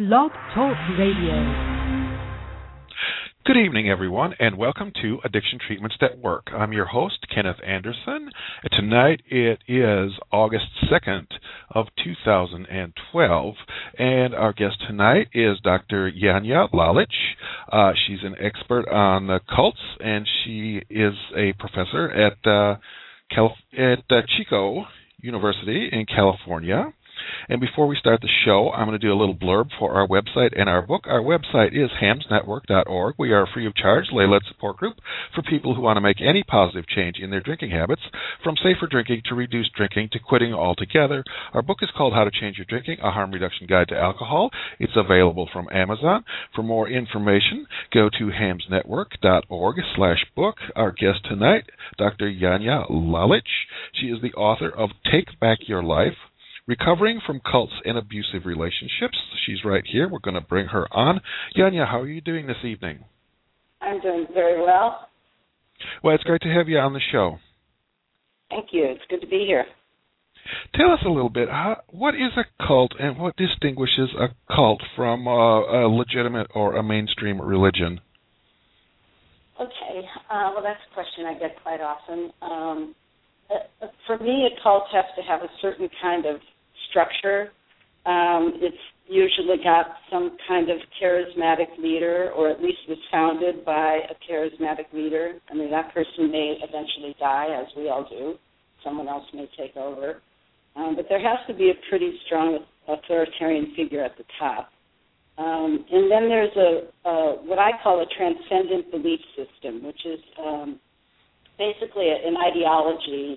Blog Talk Radio. Good evening, everyone, and welcome to Addiction Treatments That Work. I'm your host, Kenneth Anderson. Tonight it is August 2nd of 2012, and our guest tonight is Dr. Janja Lalich. Uh, she's an expert on the cults, and she is a professor at uh, Calif- at uh, Chico University in California. And before we start the show, I'm going to do a little blurb for our website and our book. Our website is hamsnetwork.org. We are a free of charge lay led support group for people who want to make any positive change in their drinking habits, from safer drinking to reduced drinking to quitting altogether. Our book is called How to Change Your Drinking: A Harm Reduction Guide to Alcohol. It's available from Amazon. For more information, go to hamsnetwork.org/book. Our guest tonight, Dr. Janja Lalich. She is the author of Take Back Your Life recovering from cults and abusive relationships. She's right here. We're going to bring her on. Janja, how are you doing this evening? I'm doing very well. Well, it's great to have you on the show. Thank you. It's good to be here. Tell us a little bit. How, what is a cult, and what distinguishes a cult from a, a legitimate or a mainstream religion? Okay. Uh, well, that's a question I get quite often. Um, for me, a cult has to have a certain kind of structure. Um, it's usually got some kind of charismatic leader, or at least was founded by a charismatic leader. I mean, that person may eventually die, as we all do. Someone else may take over. Um, but there has to be a pretty strong authoritarian figure at the top. Um, and then there's a, a what I call a transcendent belief system, which is um, basically an ideology,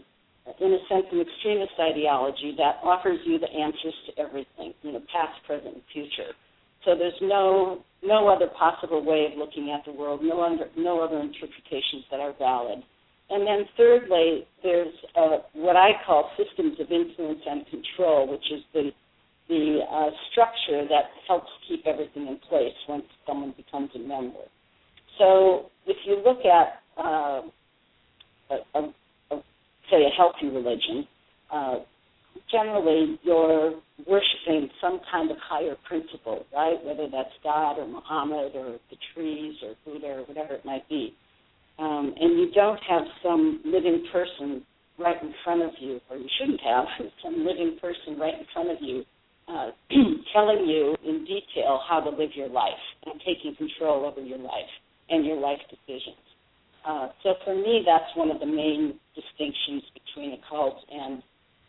in a sense, an extremist ideology that offers you the answers to everything, you know, past, present, and future. So there's no no other possible way of looking at the world, no under, no other interpretations that are valid. And then thirdly, there's uh, what I call systems of influence and control, which is the the uh, structure that helps keep everything in place once someone becomes a member. So if you look at uh, a, a, a, say a healthy religion, uh, generally you're worshiping some kind of higher principle, right? Whether that's God or Muhammad or the trees or Buddha or whatever it might be. Um, and you don't have some living person right in front of you, or you shouldn't have some living person right in front of you uh, telling you in detail how to live your life and taking control over your life and your life decisions. Uh, so for me, that's one of the main distinctions between a cult and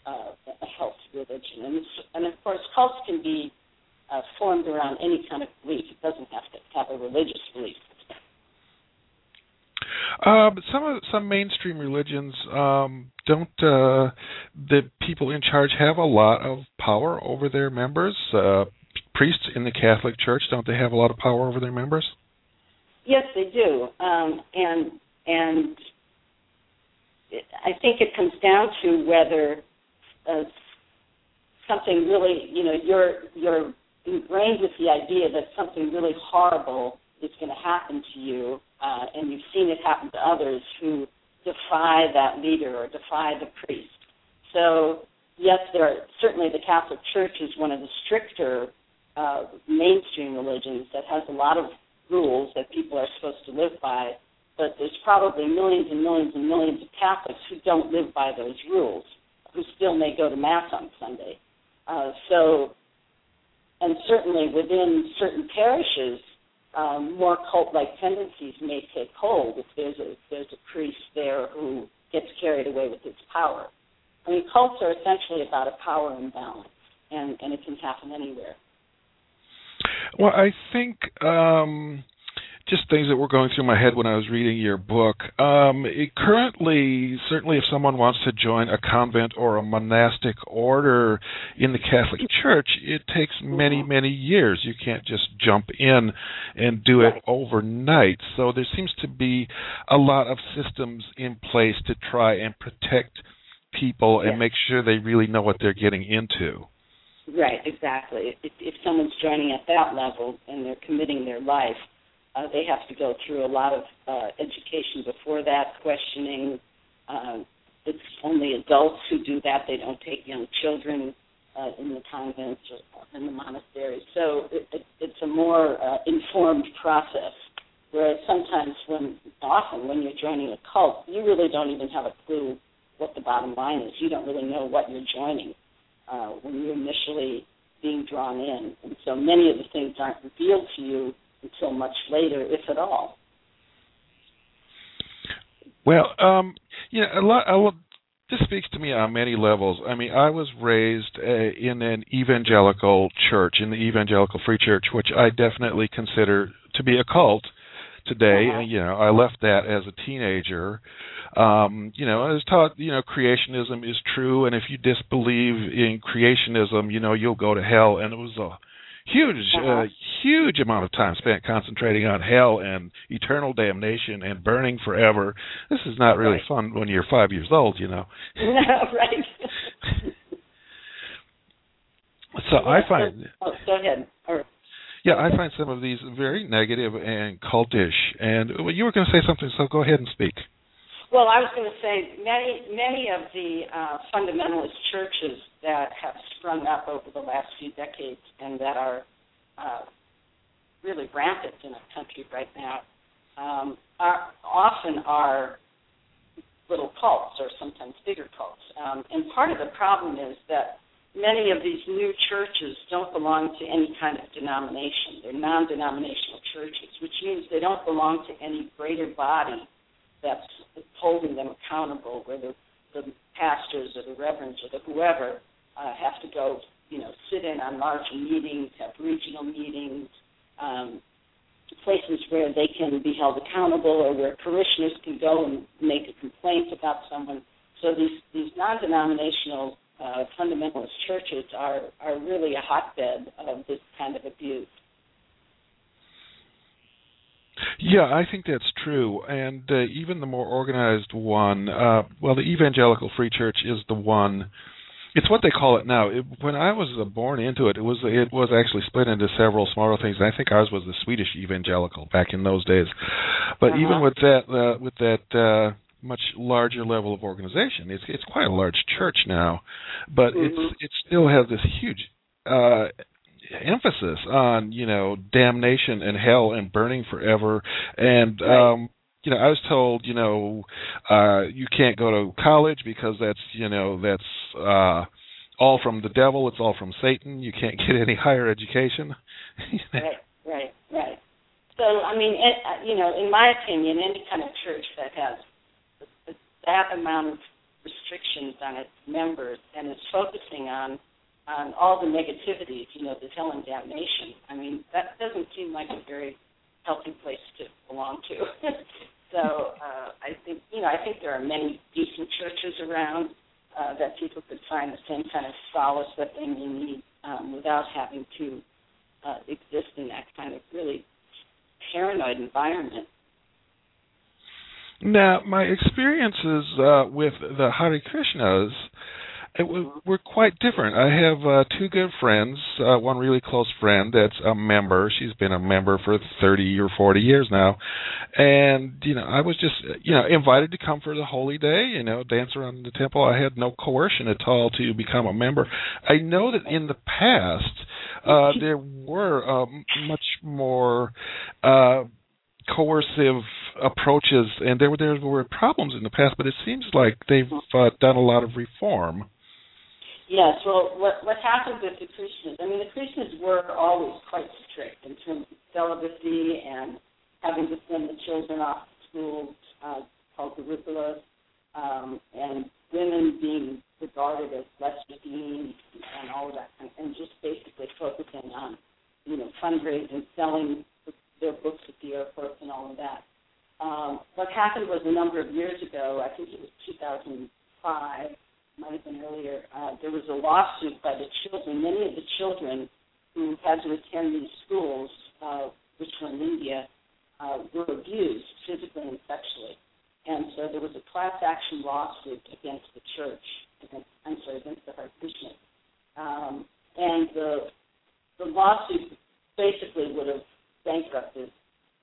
uh, a health religion. And, and of course, cults can be uh, formed around any kind of belief. It doesn't have to have a religious belief. Uh, but some of, some mainstream religions um, don't. Uh, the people in charge have a lot of power over their members. Uh, priests in the Catholic Church don't they have a lot of power over their members? Yes, they do, um, and and I think it comes down to whether uh, something really, you know, you're you're ingrained with the idea that something really horrible is going to happen to you, uh, and you've seen it happen to others who defy that leader or defy the priest. So yes, there are, certainly the Catholic Church is one of the stricter uh, mainstream religions that has a lot of rules that people are supposed to live by but there's probably millions and millions and millions of Catholics who don't live by those rules, who still may go to Mass on Sunday. Uh, so, and certainly within certain parishes, um, more cult-like tendencies may take hold if there's a there's a priest there who gets carried away with his power. I mean, cults are essentially about a power imbalance, and and it can happen anywhere. Well, I think. Um just things that were going through my head when I was reading your book. Um, it, currently, certainly, if someone wants to join a convent or a monastic order in the Catholic Church, it takes many, Mm-hmm. many years. You can't just jump in and do it overnight. So there seems to be a lot of systems in place to try and protect people and Yes. make sure they really know what they're getting into. Right, exactly. If, if someone's joining at that level and they're committing their life, uh, they have to go through a lot of uh, education before that, questioning. Uh, it's only adults who do that. They don't take young children uh, in the convents or in the monasteries. So it, it, it's a more uh, informed process. Whereas sometimes, when often when you're joining a cult, you really don't even have a clue what the bottom line is. You don't really know what you're joining uh, when you're initially being drawn in, and so many of the things aren't revealed to you until much later, if at all. Well, um, you know, a lot, a lot, this speaks to me on many levels. I mean, I was raised uh, in an evangelical church, in the evangelical free church, which I definitely consider to be a cult today. Uh-huh. You know, I left that as a teenager. Um, you know, I was taught, you know, creationism is true, and if you disbelieve in creationism, you know, you'll go to hell. And it was a huge, Uh-huh. uh, huge amount of time spent concentrating on hell and eternal damnation and burning forever. This is not really Right. fun when you're five years old, you know. No, right. So I find, Oh, go ahead. Or yeah, I find some of these very negative and cultish. And well, you were going to say something, so go ahead and speak. Well, I was going to say many many of the uh, fundamentalist churches that have sprung up over the last few decades and that are uh, really rampant in our country right now um, are often are little cults or sometimes bigger cults. Um, and part of the problem is that many of these new churches don't belong to any kind of denomination. They're non-denominational churches, which means they don't belong to any greater body that's holding them accountable, where the, the pastors or the reverends or the whoever uh, have to go, you know, sit in on larger meetings, have regional meetings, um, places where they can be held accountable or where parishioners can go and make a complaint about someone. So these these non-denominational uh, fundamentalist churches are are really a hotbed of this kind of abuse. Yeah, I think that's true. And uh, even the more organized one, uh, well, the Evangelical Free Church is the one. It's what they call it now. It, when I was uh, born into it, it was it was actually split into several smaller things. And I think ours was the Swedish Evangelical back in those days. But Uh-huh. even with that, uh, with that uh, much larger level of organization, it's it's quite a large church now. But Mhm. it's it still has this huge uh, emphasis on you know damnation and hell and burning forever and Right. um you know i was told you know uh you can't go to college because that's you know that's uh all from the devil it's all from satan you can't get any higher education Right, right, right. So, I mean, it, uh, you know, in my opinion, any kind of church that has that amount of restrictions on its members and is focusing on on all the negativities, you know, the hell and damnation. I mean, that doesn't seem like a very healthy place to belong to. so, uh, I think, you know, I think there are many decent churches around uh, that people could find the same kind of solace that they may need um, without having to uh, exist in that kind of really paranoid environment. now my experiences uh with the Hare Krishnas it were quite different. I have uh, two good friends, uh, one really close friend that's a member. She's been a member for 30 or 40 years now. And, you know, I was just, you know, invited to come for the holy day, you know, dance around the temple. I had no coercion at all to become a member. I know that in the past, uh, there were um, much more uh, coercive approaches, and there were there were problems in the past. But it seems like they've uh, done a lot of reform. Yes, well, what what happened with the Krishnas? I mean, the Krishnas were always quite strict in terms of celibacy and having to send the children off to schools uh, called Gurukulas, um, and women being regarded as less redeemed and all of that, and, and just basically focusing on, you know, fundraising, selling their books at the airports, and all of that. Um, what happened was a number of years ago, I think it was 2005 might have been earlier, uh, there was a lawsuit by the children. Many of the children who had to attend these schools, uh, which were in India, uh, were abused physically and sexually. And so there was a class action lawsuit against the church, against, I'm sorry, against the Hare Krishnas. Um, and the, the lawsuit basically would have bankrupted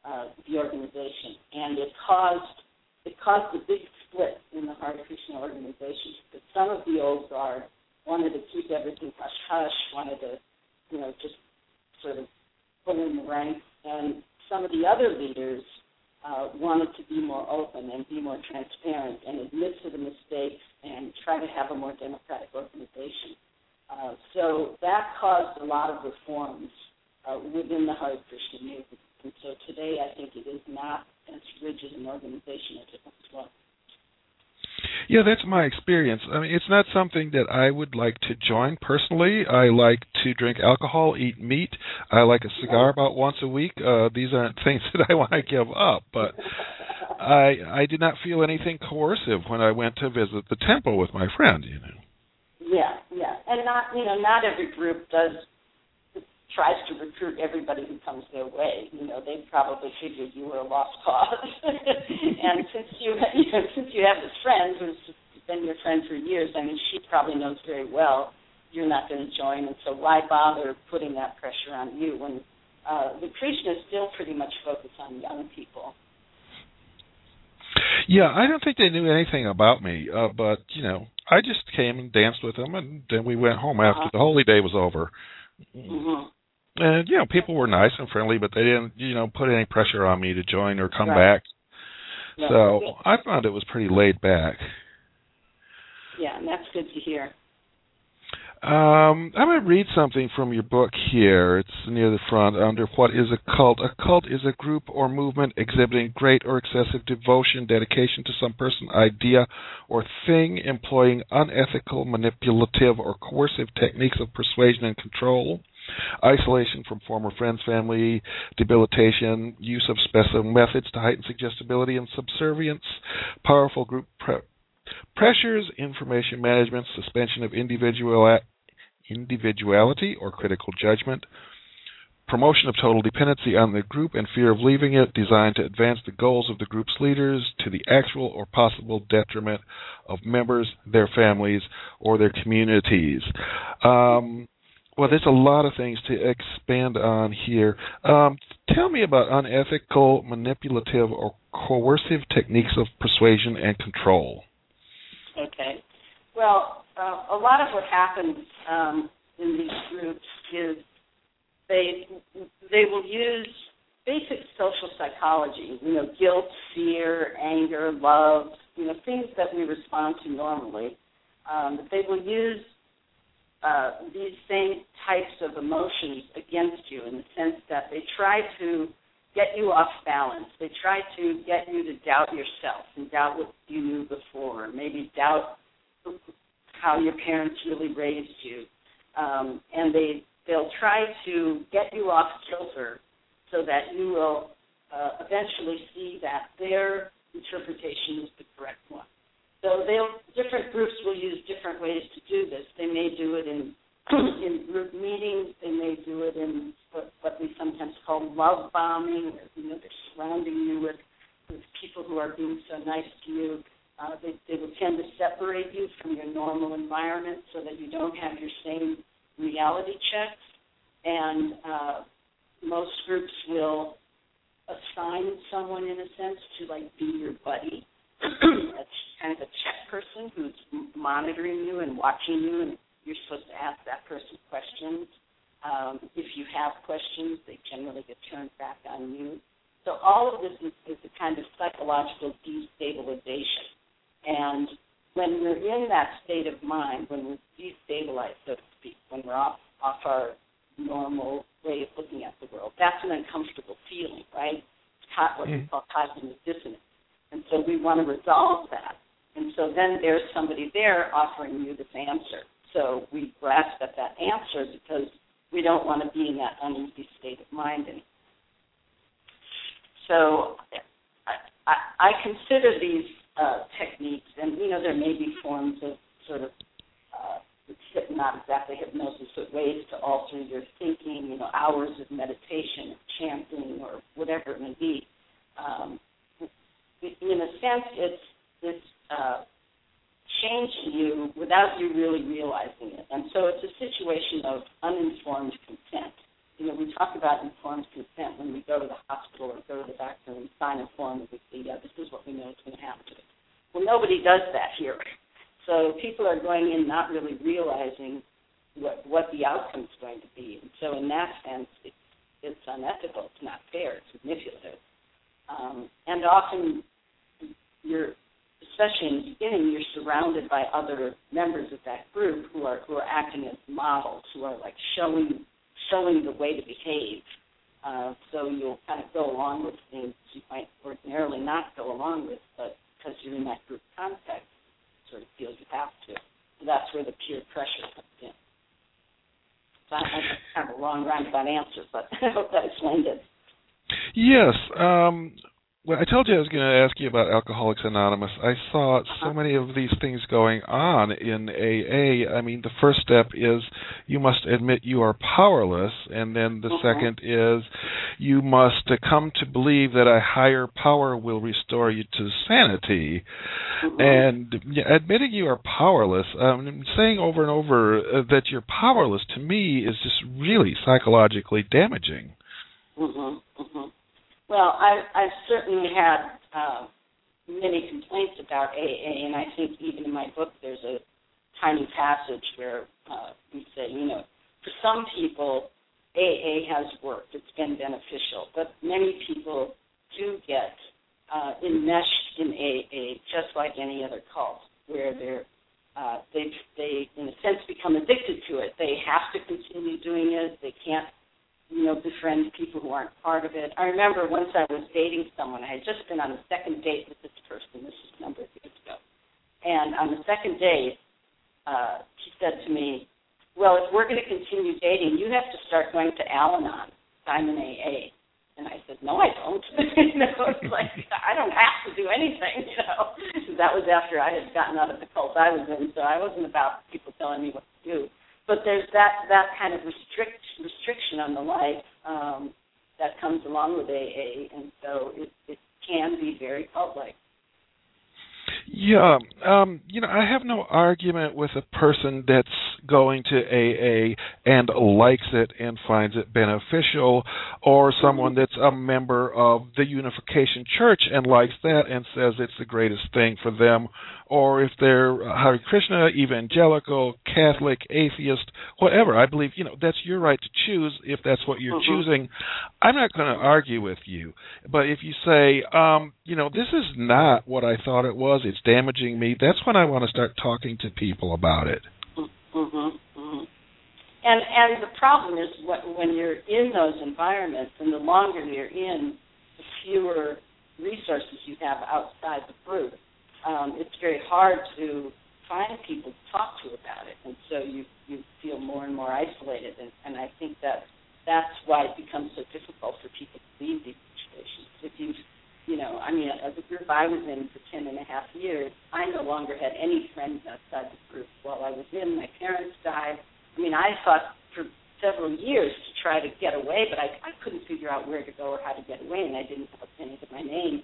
uh, the organization. And it caused it caused a big split in the Hare Krishna organization because some of the old guard wanted to keep everything hush hush, wanted to, you know, just sort of pulling the ranks, and some of the other leaders uh, wanted to be more open and be more transparent and admit to the mistakes and try to have a more democratic organization. Uh, so that caused a lot of reforms uh, within the Hare Krishna movement. And so today I think it is not as rigid an organization as it once was. Yeah, that's my experience. I mean, it's not something that I would like to join personally. I like to drink alcohol, eat meat. I like a cigar about once a week. Uh, these aren't things that I want to give up, but I I did not feel anything coercive when I went to visit the temple with my friend. You know. Yeah, yeah, and not you know not every group does tries to recruit everybody who comes their way. You know, they probably figured you were a lost cause. and since you, you know, since you have this friend who's been your friend for years, I mean, she probably knows very well you're not going to join, and so why bother putting that pressure on you when uh, the Krishna is still pretty much focused on young people. Yeah, I don't think they knew anything about me, uh, but you know, I just came and danced with them, and then we went home after uh-huh. the holy day was over. Mm-hmm and you know people were nice and friendly, but they didn't you know put any pressure on me to join or come right. back. Yeah. So I found it was pretty laid back. Yeah, and that's good to hear. Um, I'm going to read something from your book here. It's near the front under What is a Cult? A cult is a group or movement exhibiting great or excessive devotion, dedication to some person, idea, or thing, employing unethical, manipulative, or coercive techniques of persuasion and control isolation from former friends, family, debilitation, use of special methods to heighten suggestibility and subservience, powerful group pre- pressures, information management, suspension of individual individuality or critical judgment, promotion of total dependency on the group and fear of leaving it, designed to advance the goals of the group's leaders to the actual or possible detriment of members, their families, or their communities. Um, well, there's a lot of things to expand on here. Um, tell me about unethical, manipulative, or coercive techniques of persuasion and control. Okay. Well, uh, a lot of what happens um, in these groups is they they will use basic social psychology. You know, guilt, fear, anger, love. You know, things that we respond to normally. Um, they will use uh, these same types of emotions against you in the sense that they try to get you off balance. They try to get you to doubt yourself and doubt what you knew before, maybe doubt how your parents really raised you. Um, and they they'll try to get you off kilter so that you will uh, eventually see that their interpretation is the correct one. So they'll different groups will use different ways to do this. They may do it in in group meetings. They may do it in what, what we sometimes call love bombing. You know, they're surrounding you with with people who are being so nice to you. Uh, they, they will tend to separate you from your normal environment so that you don't have your same reality checks. And uh, most groups will assign someone, in a sense, to like be your buddy kind of a check person who's monitoring you and watching you, and you're supposed to ask that person questions. Um, if you have questions, they generally get turned back on you. So all of this is, is a kind of psychological destabilization. And when we're in that state of mind, when we're destabilized, so to speak, when we're off off our normal way of looking at the world, that's an uncomfortable feeling, right? It's what we mm. call cognitive dissonance. And so we want to resolve that. And so then there's somebody there offering you this answer. So we grasp at that answer because we don't want to be in that uneasy state of mind anymore. So I, I, I consider these uh, techniques, and you know there may be forms of sort of uh, not exactly hypnosis, but ways to alter your thinking. You know, hours of meditation, chanting, or whatever it may be. Um, in a sense, it's it's uh, changing you without you really realizing it. And so it's a situation of uninformed consent. You know, we talk about informed consent when we go to the hospital or go to the doctor and sign a form and we say, yeah, this is what we know is going to happen to us. Well, nobody does that here. So people are going in not really realizing what what the outcome is going to be. And so in that sense, it's it's unethical. It's not fair. It's manipulative. Um, and often, you're, especially in the beginning, you're surrounded by other members of that group who are who are acting as models, who are like showing showing the way to behave. Uh, so you'll kind of go along with things you might ordinarily not go along with, but because you're in that group context, sort of feel you have to. So that's where the peer pressure comes in. So I, of a long roundabout answer, but I hope that explained it. Yes. Um, well, I told you I was going to ask you about Alcoholics Anonymous. I saw so Uh-huh. many of these things going on in AA. I mean, the first step is you must admit you are powerless, and then the Mhm. second is you must come to believe that a higher power will restore you to sanity. Mhm. And admitting you are powerless, um, saying over and over uh, that you're powerless, to me is just really psychologically damaging. Mhm. Well, I I've certainly had uh, many complaints about AA, and I think even in my book there's a tiny passage where uh, we say, you know, for some people AA has worked; it's been beneficial, but many people do get uh, enmeshed in AA, just like any other cult, where they're uh, they they in a sense become addicted to it. They have to continue doing it. They can't you know, befriend people who aren't part of it. I remember once I was dating someone. I had just been on a second date with this person. This is a number of years ago. And on the second date, uh, he said to me, "Well, if we're going to continue dating, you have to start going to Al-Anon. I'm in AA." And I said, "No, I don't. you know, it's like I don't have to do anything. You know, that was after I had gotten out of the cult I was in, so I wasn't about people telling me what to do." But there's that that kind of restrict restriction on the life um, that comes along with AA, and so it, it can be very cult-like. Yeah, um, you know, I have no argument with a person that's going to AA and likes it and finds it beneficial, or someone that's a member of the Unification Church and likes that and says it's the greatest thing for them, or if they're Hare Krishna, evangelical, Catholic, atheist, whatever. I believe, you know, that's your right to choose if that's what you're Mhm. choosing. I'm not going to argue with you, but if you say, um, you know, this is not what I thought it was, it's damaging me, that's when I want to start talking to people about it. Mm-hmm, hmm And and the problem is what, when you're in those environments, and the longer you're in, the fewer resources you have outside the group. Um, it's very hard to find people to talk to about it, and so you you feel more and more isolated. And, and I think that that's why it becomes so difficult for people to leave these situations. If you you know, I mean, as a group I was in for ten and a half years, I no longer had any friends outside the group. While I was in, my parents died. I mean, I fought for several years to try to get away, but I, I couldn't figure out where to go or how to get away, and I didn't have a penny to my name.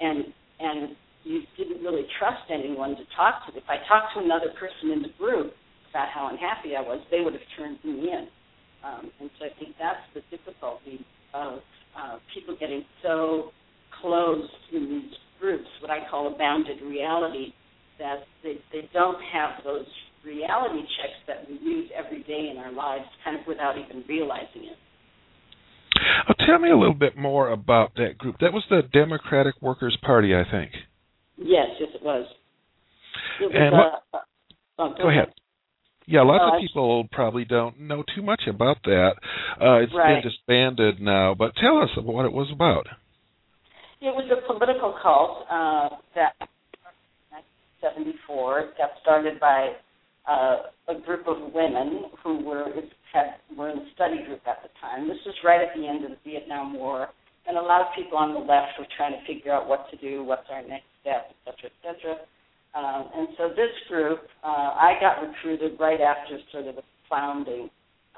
And and you didn't really trust anyone to talk to. If I talked to another person in the group about how unhappy I was, they would have turned me in. Um, and so I think that's the difficulty of uh, people getting so closed in these groups, what I call a bounded reality, that they, they don't have those reality checks that we use every day in our lives, kind of without even realizing it. Oh, tell me a little bit more about that group. That was the Democratic Workers Party, I think. Yes, yes, it was. It was And uh, uh, oh, Go ahead. Yeah, lots Oh, of people probably don't know too much about that. Uh, it's Right. been disbanded now, but tell us what it was about. It was a political cult uh, that in 1974 got started by uh, a group of women who were had were in a study group at the time. This was right at the end of the Vietnam War, and a lot of people on the left were trying to figure out what to do, what's our next step, et cetera, et cetera. Um, and so this group, uh, I got recruited right after sort of the founding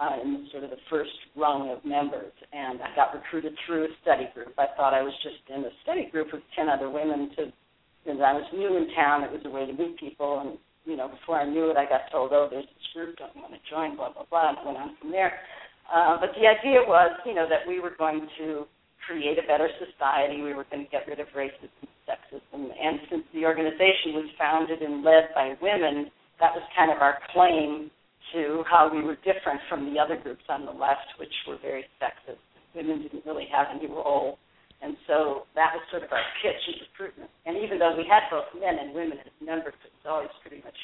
uh, in sort of the first rung of members, and I got recruited through a study group. I thought I was just in a study group with ten other women to, because I was new in town. It was a way to meet people, and you know, before I knew it, I got told, "Oh, there's this group. Don't you want to join?" Blah blah blah, and it went on from there. Uh, but the idea was, you know, that we were going to create a better society. We were going to get rid of racism, sexism, and since the organization was founded and led by women, that was kind of our claim to how we were different from the other groups on the left, which were very sexist, women didn't really have any role. And so that was sort of our pitch in recruitment. And even though we had both men and women as members, it was always pretty much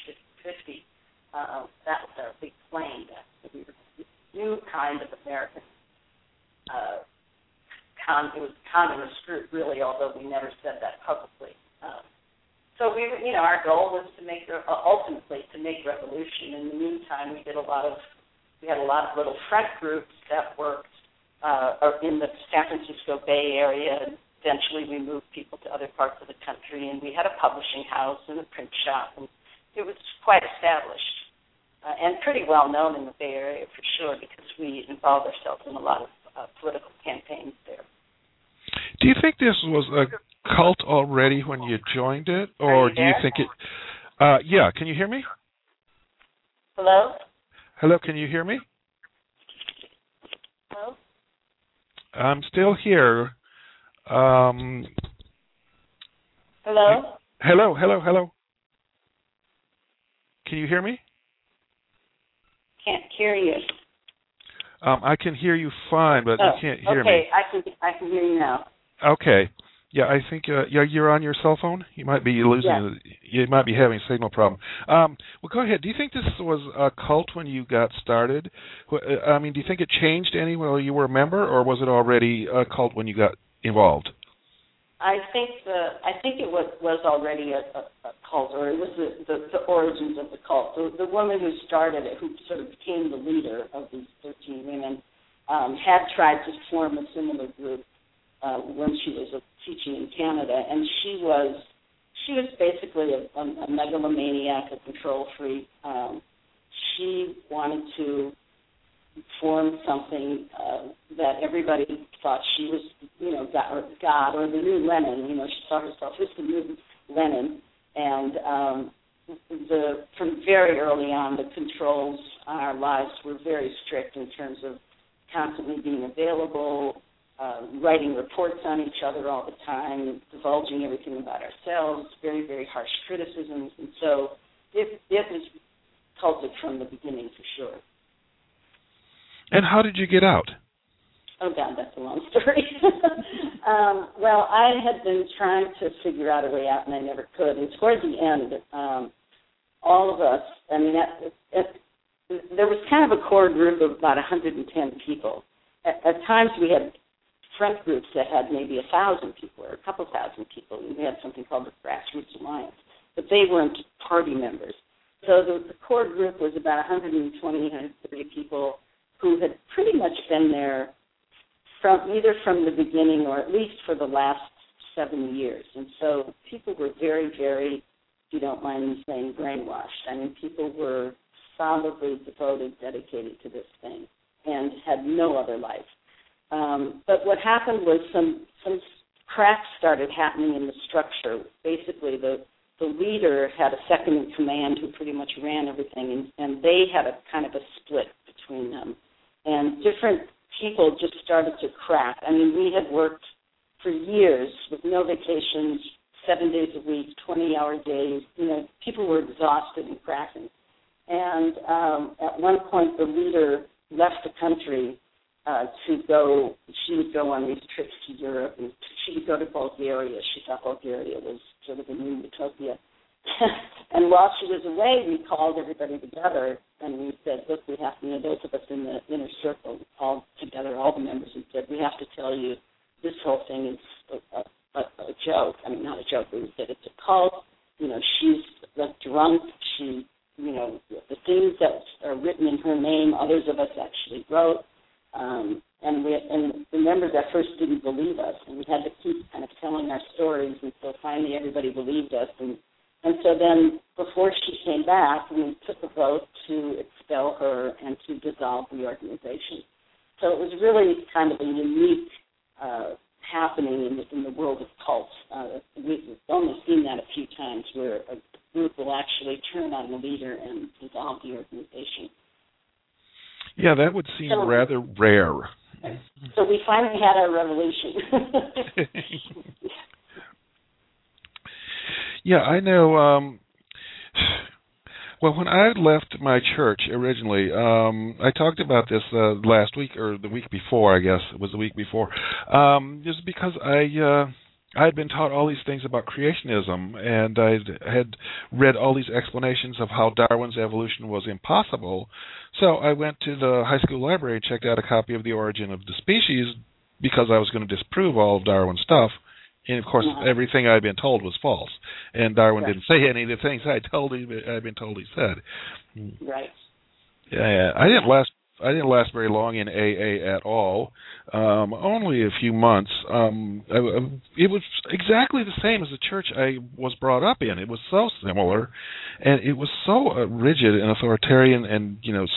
50-50. Uh, that was our big claim that we were a new kind of American. Uh, con- it was kind of a group, really, although we never said that publicly. Um, so we, you know, our goal was to make uh, ultimately to make revolution. In the meantime, we did a lot of we had a lot of little front groups that worked uh, in the San Francisco Bay Area. Eventually, we moved people to other parts of the country, and we had a publishing house and a print shop, and it was quite established uh, and pretty well known in the Bay Area for sure because we involved ourselves in a lot of uh, political campaigns there. Do you think this was a cult already when you joined it, or do you think it? Uh, yeah, can you hear me? Hello. Hello, can you hear me? Hello. I'm still here. Um, hello. Hello, hello, hello. Can you hear me? Can't hear you. Um, I can hear you fine, but oh, you can't hear okay. me. Okay, I can I can hear you now. Okay. Yeah, I think uh, yeah, you're on your cell phone. You might be losing. Yeah. You might be having a signal problem. Um, well, go ahead. Do you think this was a cult when you got started? I mean, do you think it changed any while you were a member, or was it already a cult when you got involved? I think the I think it was was already a, a, a cult, or it was the, the the origins of the cult. The, the woman who started it, who sort of became the leader of these thirteen women, um, had tried to form a similar group uh, when she was teaching in Canada, and she was she was basically a, a, a megalomaniac, a control freak. Um, she wanted to form something uh, that everybody thought she was, you know, God or, God or the new Lenin. You know, she saw herself as the new Lenin, and um, the from very early on, the controls on our lives were very strict in terms of constantly being available, uh, writing reports on each other all the time, divulging everything about ourselves, very, very harsh criticisms. And so it, it was cultic from the beginning for sure. And how did you get out? Oh God, that's a long story. um, well, I had been trying to figure out a way out, and I never could. And toward the end, um, all of us, I mean, at, at, there was kind of a core group of about 110 people. At, at times, we had front groups that had maybe a thousand people or a couple thousand people. We had something called the Grassroots Alliance, but they weren't party members. So the, the core group was about 120, 130 people who had pretty much been there from either from the beginning or at least for the last seven years. And so people were very, very, if you don't mind me saying, brainwashed. I mean, people were solidly devoted, dedicated to this thing, and had no other life. Um, but what happened was some some cracks started happening in the structure. Basically, the the leader had a second in command who pretty much ran everything, and, and they had a kind of a split between them. And different people just started to crack. I mean, we had worked for years with no vacations, seven days a week, 20 hour days. You know, people were exhausted and cracking. And um, at one point, the leader left the country uh, to go. She would go on these trips to Europe, and she would go to Bulgaria. She thought Bulgaria was sort of a new utopia. and while she was away, we called everybody together and we said, "Look, we have to." You know, those of us in the inner circle called together all the members and said, "We have to tell you, this whole thing is a, a, a joke. I mean, not a joke. We said it's a cult. You know, she's a drunk. She, you know, the things that are written in her name, others of us actually wrote." Um, and we and the members at first didn't believe us, and we had to keep kind of telling our stories until finally everybody believed us. And and so then, before she came back, we took a vote to expel her and to dissolve the organization. So it was really kind of a unique uh, happening in the, in the world of cults. Uh, we've only seen that a few times where a group will actually turn on the leader and dissolve the organization. Yeah, that would seem So- rather rare. So we finally had our revolution. yeah, I know. Um, Well, when I left my church originally, um, I talked about this uh, last week or the week before. I guess it was the week before. Um, just because I. Uh, I had been taught all these things about creationism, and I had read all these explanations of how Darwin's evolution was impossible. So I went to the high school library and checked out a copy of The Origin of the Species because I was going to disprove all of Darwin's stuff. And of course, Mhm. everything I'd been told was false, and Darwin Right. didn't say any of the things I told him. I'd been told he said. Right. Yeah, I didn't last. I didn't last very long in AA at all. Um, only a few months. Um, I, I, it was exactly the same as the church I was brought up in. It was so similar, and it was so uh, rigid and authoritarian. And you know, s-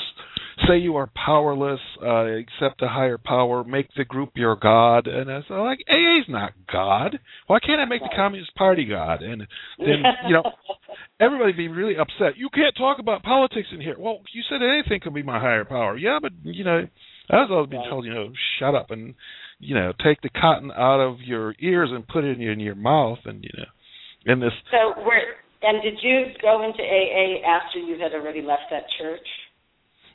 say you are powerless, uh, accept a higher power, make the group your god. And I was like, AA's not God. Why can't I make the Communist Party God? And then you know everybody be really upset. You can't talk about politics in here. Well, you said anything could be my higher power. Yeah, but you know, I was always being told, you know, shut up and you know, take the cotton out of your ears and put it in your, in your mouth, and you know, and this. So where and did you go into AA after you had already left that church?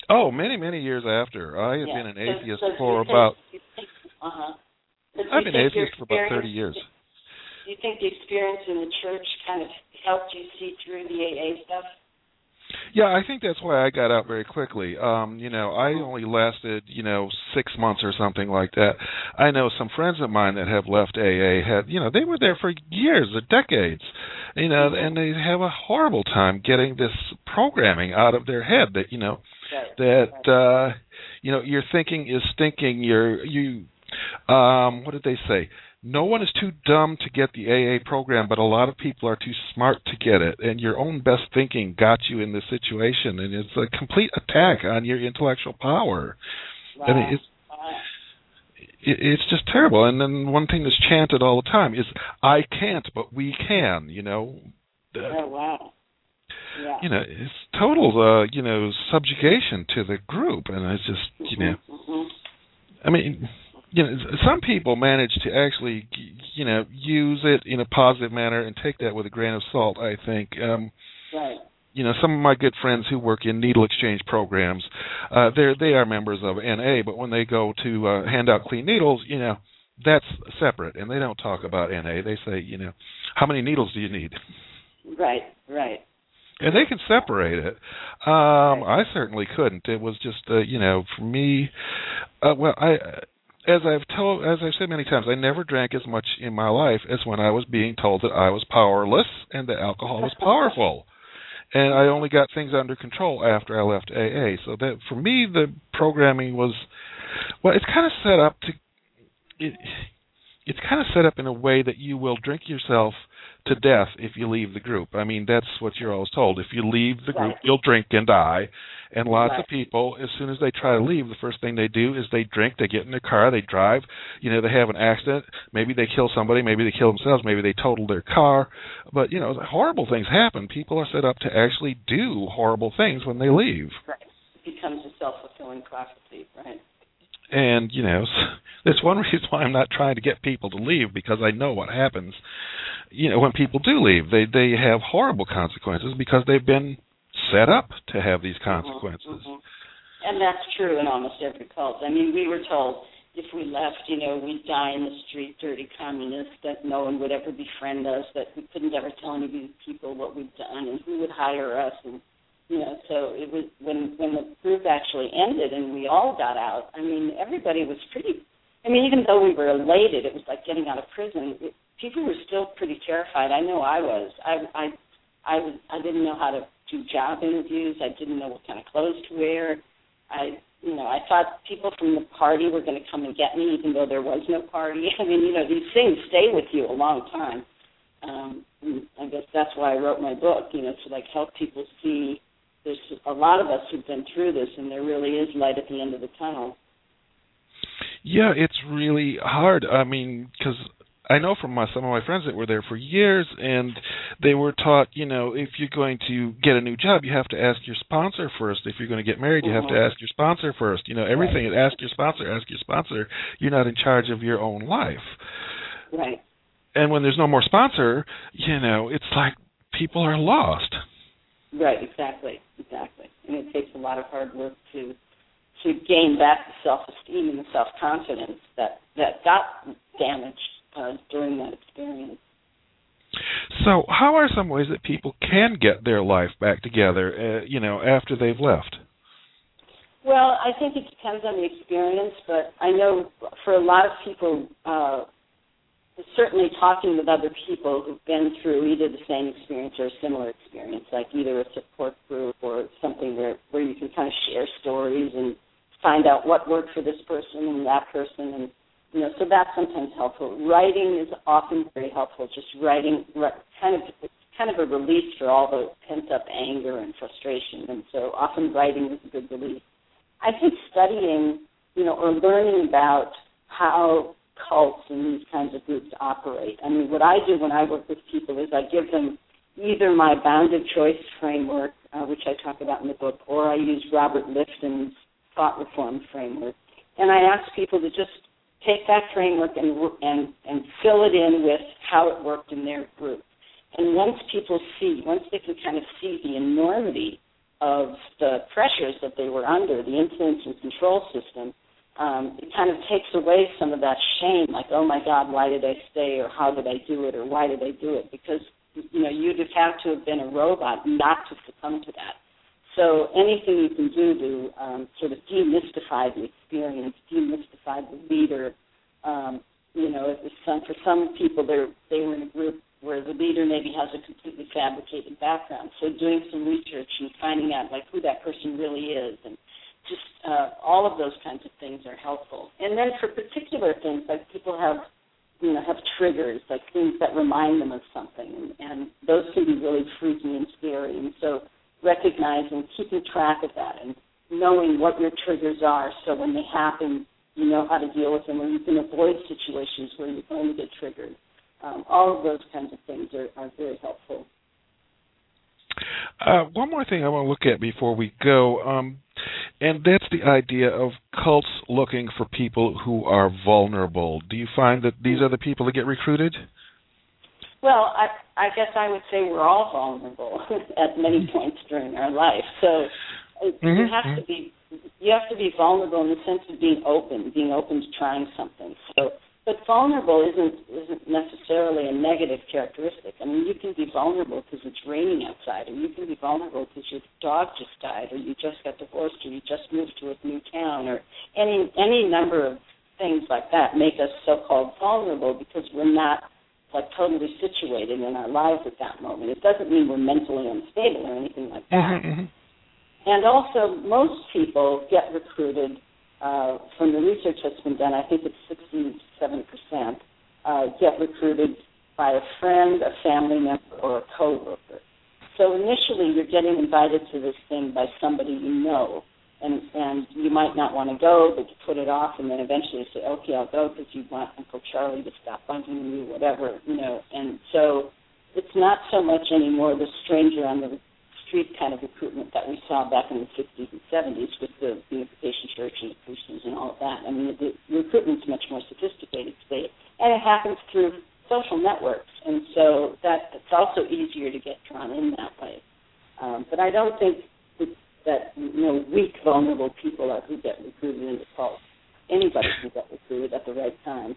Oh, many many years after I had Yeah. been an atheist so do for think- about. think- uh-huh. So I've been atheist for about thirty years. Do you think the experience in the church kind of helped you see through the AA stuff? Yeah, I think that's why I got out very quickly. Um, you know, I only lasted, you know, six months or something like that. I know some friends of mine that have left AA had, you know, they were there for years or decades, you know, and they have a horrible time getting this programming out of their head that, you know, that uh you know, your thinking is stinking, you're you um what did they say? No one is too dumb to get the AA program, but a lot of people are too smart to get it. And your own best thinking got you in this situation, and it's a complete attack on your intellectual power. I mean, Wow. it's Wow. it, it's just terrible. And then one thing that's chanted all the time is, "I can't, but we can." You know, Uh, Oh wow. Yeah. you know, it's total, uh, you know, subjugation to the group, and it's just, you know, Mhm. I mean, you know, some people manage to actually, you know, use it in a positive manner and take that with a grain of salt. I think. Um, Right. you know, some of my good friends who work in needle exchange programs, uh, they're they are members of NA, but when they go to uh, hand out clean needles, you know, that's separate, and they don't talk about NA. They say, you know, how many needles do you need? Right. Right. and they can separate it. Um, I certainly couldn't. It was just, uh, you know, for me. Uh, well, I, as I've told, as I've said many times, I never drank as much in my life as when I was being told that I was powerless and that alcohol was powerful. And I only got things under control after I left AA. So that for me, the programming was, well, it's kind of set up to, it, it's kind of set up in a way that you will drink yourself to death if you leave the group. I mean, that's what you're always told. If you leave the group, Right. you'll drink and die. And lots Right. of people, as soon as they try to leave, the first thing they do is they drink, they get in their car, they drive, you know, they have an accident, maybe they kill somebody, maybe they kill themselves, maybe they total their car. But, you know, horrible things happen. People are set up to actually do horrible things when they leave. Right. It becomes a self fulfilling prophecy. Right. And, you know, that's one reason why I'm not trying to get people to leave because I know what happens. You know, when people do leave, they they have horrible consequences because they've been set up to have these consequences. Mhm, mhm. And that's true in almost every cult. I mean, we were told if we left, you know, we'd die in the street, dirty communists, that no one would ever befriend us, that we couldn't ever tell any of these people what we'd done, and who would hire us, and you know. So it was when when the group actually ended and we all got out. I mean, everybody was pretty. I mean, even though we were elated, it was like getting out of prison. It, people were still pretty terrified. I know I was. I I I was. I didn't know how to do job interviews. I didn't know what kind of clothes to wear. I, you know, I thought people from the party were going to come and get me, even though there was no party. I mean, you know, these things stay with you a long time. Um, I guess that's why I wrote my book. You know, to like help people see. There's a lot of us who've been through this, and there really is light at the end of the tunnel. Yeah, it's really hard. I mean, because I know from my, some of my friends that were there for years, and they were taught, you know, if you're going to get a new job, you have to ask your sponsor first. If you're going to get married, you have to Mhm. ask your sponsor first. You know, everything. is Ask your sponsor. Ask your sponsor. You're not in charge of your own life. Right. And when there's no more sponsor, you know, it's like people are lost. Right, exactly, exactly. And it takes a lot of hard work to to gain back the self esteem and the self confidence that that got damaged uh, during that experience. So, how are some ways that people can get their life back together, uh, you know, after they've left? Well, I think it depends on the experience, but I know for a lot of people, uh, certainly talking with other people who've been through either the same experience or a similar experience, like either a support group or something where where you can kind of share stories and find out what worked for this person and that person, and you know, so that's sometimes helpful. Writing is often very helpful. Just writing, kind of, it's kind of a release for all the pent up anger and frustration, and so often writing is a good release. I think studying, you know, or learning about how cults and these kinds of groups operate. I mean, what I do when I work with people is I give them either my bounded choice framework, uh, which I talk about in the book, or I use Robert Lifton's thought reform framework, and I ask people to just take that framework and and and fill it in with how it worked in their group. And once people see, once they can kind of see the enormity of the pressures that they were under, the influence and control system, um, it kind of takes away some of that shame, like, oh my God, why did I stay, or how did I do it, or why did I do it? Because you know you'd have to have been a robot not to succumb to that. So anything you can do to um, sort of demystify the experience, demystify the leader. Um, you know, it was some, for some people, they were in a group where the leader maybe has a completely fabricated background. So doing some research and finding out like who that person really is and just uh, all of those kinds of things are helpful. And then for particular things, like people have, you know, have triggers, like things that remind them of something, and, and those can be really freaky and scary. And so recognizing, keeping track of that, and knowing what your triggers are, so when they happen, you know how to deal with them, or you can avoid situations where you're going to get triggered. Um, all of those kinds of things are, are very helpful. Uh, one more thing I want to look at before we go. Um, and that's the idea of cults looking for people who are vulnerable. Do you find that these are the people that get recruited? Well, I, I guess I would say we're all vulnerable at many mm-hmm. points during our life. So mm-hmm. you have to be you have to be vulnerable in the sense of being open, being open to trying something. So but vulnerable isn't isn't necessarily a negative characteristic. I mean, you can be vulnerable because it's raining outside, or you can be vulnerable because your dog just died, or you just got divorced, or you just moved to a new town, or any any number of things like that make us so-called vulnerable because we're not like totally situated in our lives at that moment. It doesn't mean we're mentally unstable or anything like that. Mm-hmm, mm-hmm. And also, most people get recruited uh, from the research that's been done, I think it's 67%, uh, get recruited by a friend, a family member, or a coworker. So initially, you're getting invited to this thing by somebody you know, and and you might not want to go, but you put it off, and then eventually you say, okay, I'll go because you want Uncle Charlie to stop bugging you, whatever, you know. And so it's not so much anymore the stranger on the street kind of recruitment that we saw back in the 60s and 70s with the Unification the Christians and all of that. I mean, the, the recruitment's much more sophisticated today, and it happens through social networks, and so that it's also easier to get drawn in that way. Um, but I don't think that, you know weak, vulnerable people are who get recruited into cults. Anybody can get recruited at the right time.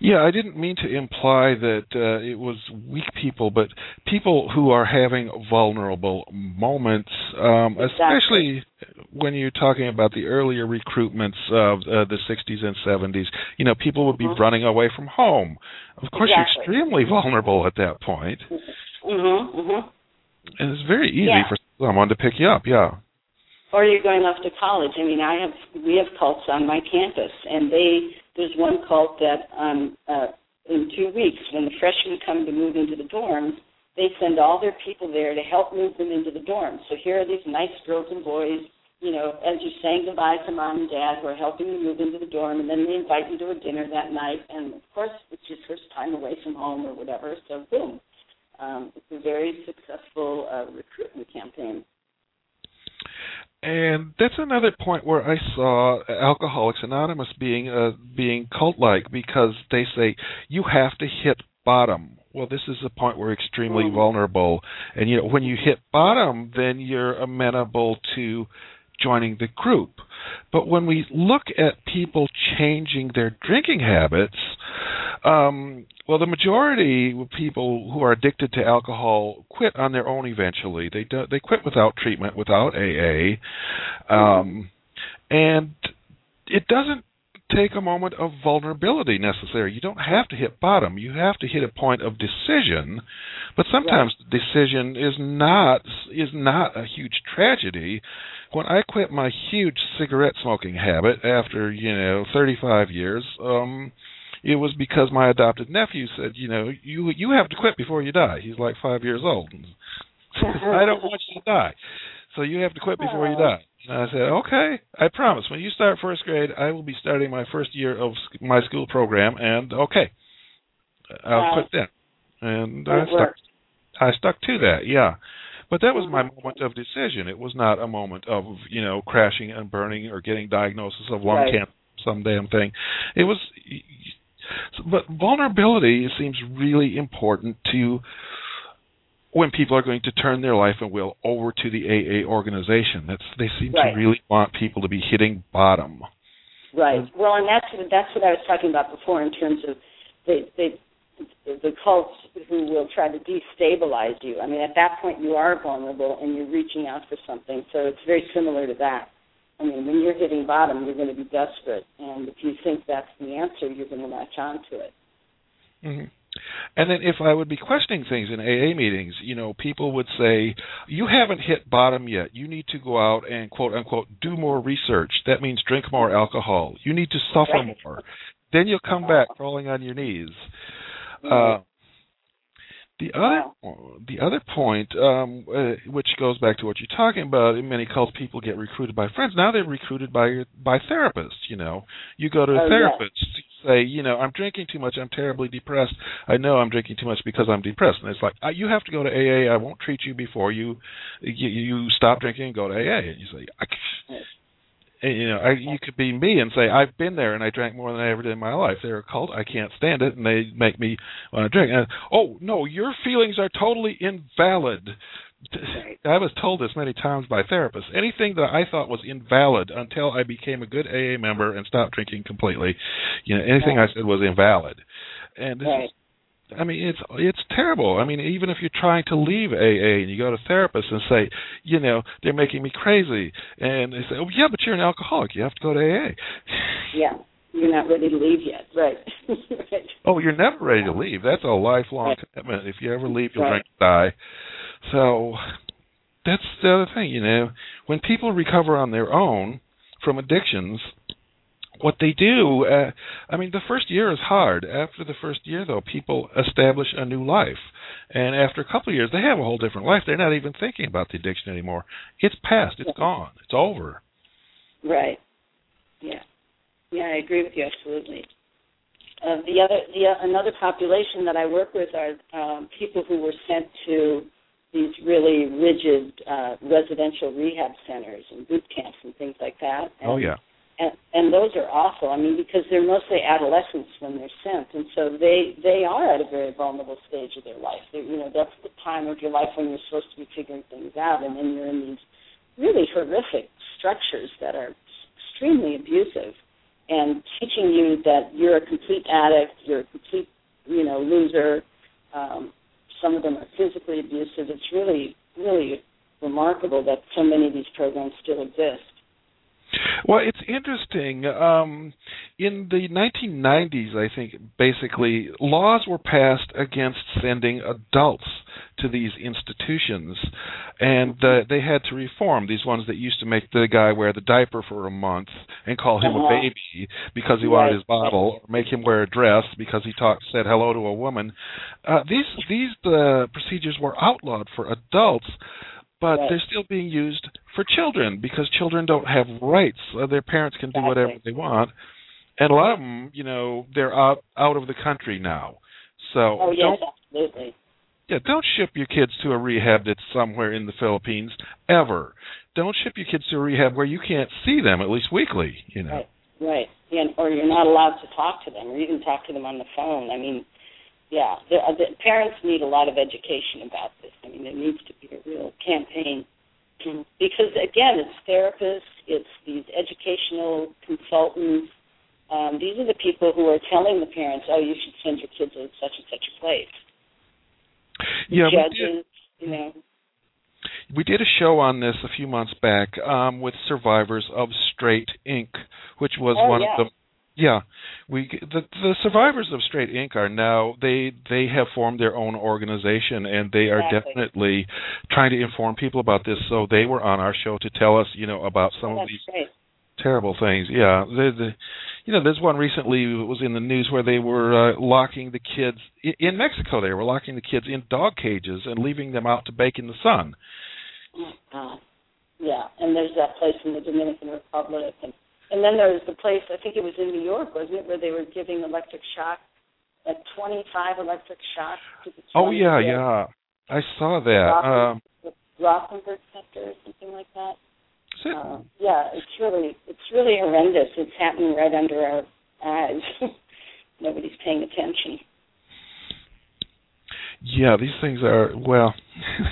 Yeah, I didn't mean to imply that uh, it was weak people, but people who are having vulnerable moments, um, exactly. especially when you're talking about the earlier recruitments of uh, the 60s and 70s. You know, people would be mm-hmm. running away from home. Of course, exactly. you're extremely vulnerable at that point. Mm-hmm. Mm-hmm. And it's very easy yeah. for someone to pick you up. Yeah or you're going off to college. I mean, I have we have cults on my campus, and they there's one cult that um, uh, in two weeks, when the freshmen come to move into the dorms, they send all their people there to help move them into the dorms. So here are these nice girls and boys, you know, as you're saying goodbye to mom and dad who are helping you move into the dorm, and then they invite you to a dinner that night. And of course, it's your first time away from home or whatever, so boom. Um, it's a very successful uh, recruitment campaign. And that's another point where I saw Alcoholics Anonymous being uh, being cult-like because they say you have to hit bottom well, this is a point where we're extremely Mm. vulnerable, and you know when you hit bottom, then you're amenable to joining the group. But when we look at people changing their drinking habits, um, well, the majority of people who are addicted to alcohol quit on their own eventually. They do, they quit without treatment, without AA, um, and it doesn't take a moment of vulnerability necessary. You don't have to hit bottom. You have to hit a point of decision. But sometimes decision is not is not a huge tragedy. When I quit my huge cigarette smoking habit after, you know, 35 years, um it was because my adopted nephew said, you know, you you have to quit before you die. He's like 5 years old. I don't want you to die. So you have to quit before you die. And I said, okay, I promise. When you start first grade, I will be starting my first year of my school program, and okay, I'll quit then. And I stuck. worked. I stuck to that, yeah. But that was my Mhm. moment of decision. It was not a moment of you know crashing and burning or getting diagnosis of lung Right. cancer, some damn thing. It was, but vulnerability seems really important to when people are going to turn their life and will over to the AA organization. That's they seem Right. to really want people to be hitting bottom. Right. Well, and that's that's what I was talking about before in terms of the the the cults who will try to destabilize you. I mean, at that point you are vulnerable and you're reaching out for something. So it's very similar to that. I mean, when you're hitting bottom, you're going to be desperate, and if you think that's the answer, you're going to latch on to it. hmm And then if I would be questioning things in AA meetings, you know, people would say, "You haven't hit bottom yet. You need to go out and quote unquote do more research. That means drink more alcohol. You need to suffer Right. more. Then you'll come back crawling on your knees." Uh, the other the other point, um, uh, which goes back to what you're talking about, in many cults, people get recruited by friends. Now they're recruited by by therapists. You know, you go to a Oh, therapist, say, you know, I'm drinking too much. I'm terribly depressed. I know I'm drinking too much because I'm depressed. And it's like, uh, you have to go to AA. I won't treat you before you you, you stop drinking and go to AA. And you say, I, you know, I, you could be me and say, I've been there and I drank more than I ever did in my life. They're a cult. I can't stand it, and they make me want to drink. And oh no, your feelings are totally invalid. I was told this many times by therapists. Anything that I thought was invalid until I became a good AA member and stopped drinking completely, you know, anything I said was invalid. And this Right. is I mean, it's it's terrible. I mean, even if you're trying to leave AA and you go to therapists and say, you know, they're making me crazy, and they say, oh yeah, but you're an alcoholic, you have to go to AA. Yeah, you're not ready to leave yet. Right. right. Oh, you're never ready to leave. That's a lifelong Right. commitment. If you ever leave, you'll Right. drink and die. So that's the other thing, you know. When people recover on their own from addictions, what they do, uh, I mean, the first year is hard. After the first year, though, people establish a new life. And after a couple of years, they have a whole different life. They're not even thinking about the addiction anymore. It's past. It's gone. It's over. Right. Yeah. Yeah, I agree with you absolutely. Uh, the other, the uh, another population that I work with are um, people who were sent to these really rigid uh, residential rehab centers and boot camps and things like that. And, Oh yeah. And, and those are awful. I mean, because they're mostly adolescents when they're sent, and so they they are at a very vulnerable stage of their life. They, you know, that's the time of your life when you're supposed to be figuring things out, and then you're in these really horrific structures that are extremely abusive and teaching you that you're a complete addict, you're a complete, you know, loser. Um, some of them are physically abusive. It's really, really remarkable that so many of these programs still exist. Well, it's interesting. Um, in the 1990s, I think basically laws were passed against sending adults to these institutions, and uh, they had to reform these ones that used to make the guy wear the diaper for a month and call him Uh-huh. a baby because he wanted his bottle, or make him wear a dress because he talked said hello to a woman. Uh, these these uh, procedures were outlawed for adults but Right. they're still being used for children because children don't have rights. Uh, their parents can do whatever they want, and a lot of them, you know, they're out out of the country now. So Oh yes, don't absolutely. yeah, don't ship your kids to a rehab that's somewhere in the Philippines ever. Don't ship your kids to a rehab where you can't see them at least weekly. You know. Right, right. And, or you're not allowed to talk to them, or even talk to them on the phone. I mean, yeah, the, uh, the parents need a lot of education about this. I mean, there needs to be a real campaign because again, it's therapists, it's these educational consultants. Um, these are the people who are telling the parents, "Oh, you should send your kids to such and such a place." The yeah, judges, you know. We did a show on this a few months back um, with survivors of Straight Inc., which was oh, one yeah. of the yeah, we the the survivors of Straight Inc. are now they they have formed their own organization and they are Exactly. definitely trying to inform people about this. So they were on our show to tell us, you know, about some Oh, of these great. terrible things. Yeah, the, the you know, there's one recently was in the news where they were uh, locking the kids in Mexico. They were locking the kids in dog cages and leaving them out to bake in the sun. God. Yeah, and there's that place in the Dominican Republic, and and then there was the place I think it was in New York, wasn't it, where they were giving electric shock, like 25 electric shocks to the Oh yeah, children. yeah, I saw that. Um, the Rotenberg Center or something like that. is it- Uh, yeah, it's really it's really horrendous. It's happening right under our eyes. Nobody's paying attention. Yeah, these things are well.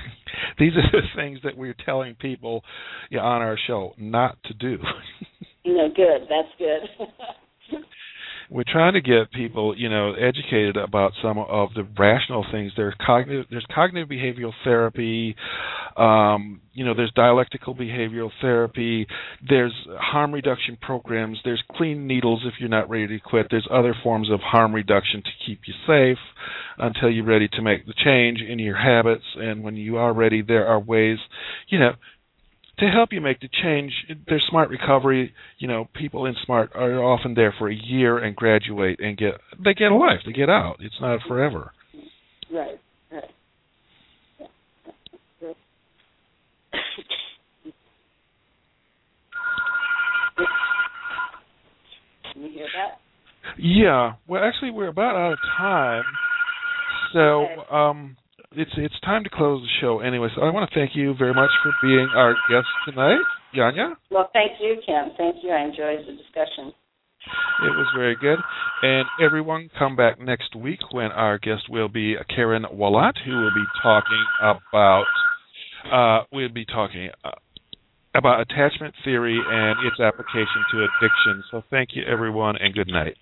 these are the things that we're telling people yeah, on our show not to do. Know, good. That's good. we're trying to get people, you know, educated about some of the rational things. There's cognitive, there's cognitive behavioral therapy. Um, you know, there's dialectical behavioral therapy. There's harm reduction programs. There's clean needles if you're not ready to quit. There's other forms of harm reduction to keep you safe until you're ready to make the change in your habits. And when you are ready, there are ways, you know, to help you make the change. There's smart recovery. You know, people in smart are often there for a year and graduate and get they get a life. They get out. It's not forever. right. Can you hear that? Yeah. Well, actually, we're about out of time. So, um, it's it's time to close the show anyway. So I want to thank you very much for being our guest tonight, Janja. Well, thank you, Kim. Thank you. I enjoyed the discussion. It was very good. And everyone, come back next week when our guest will be Karen Wallat, who will be talking about uh, we'll be talking uh, about attachment theory and its application to addiction. So thank you, everyone, and good night.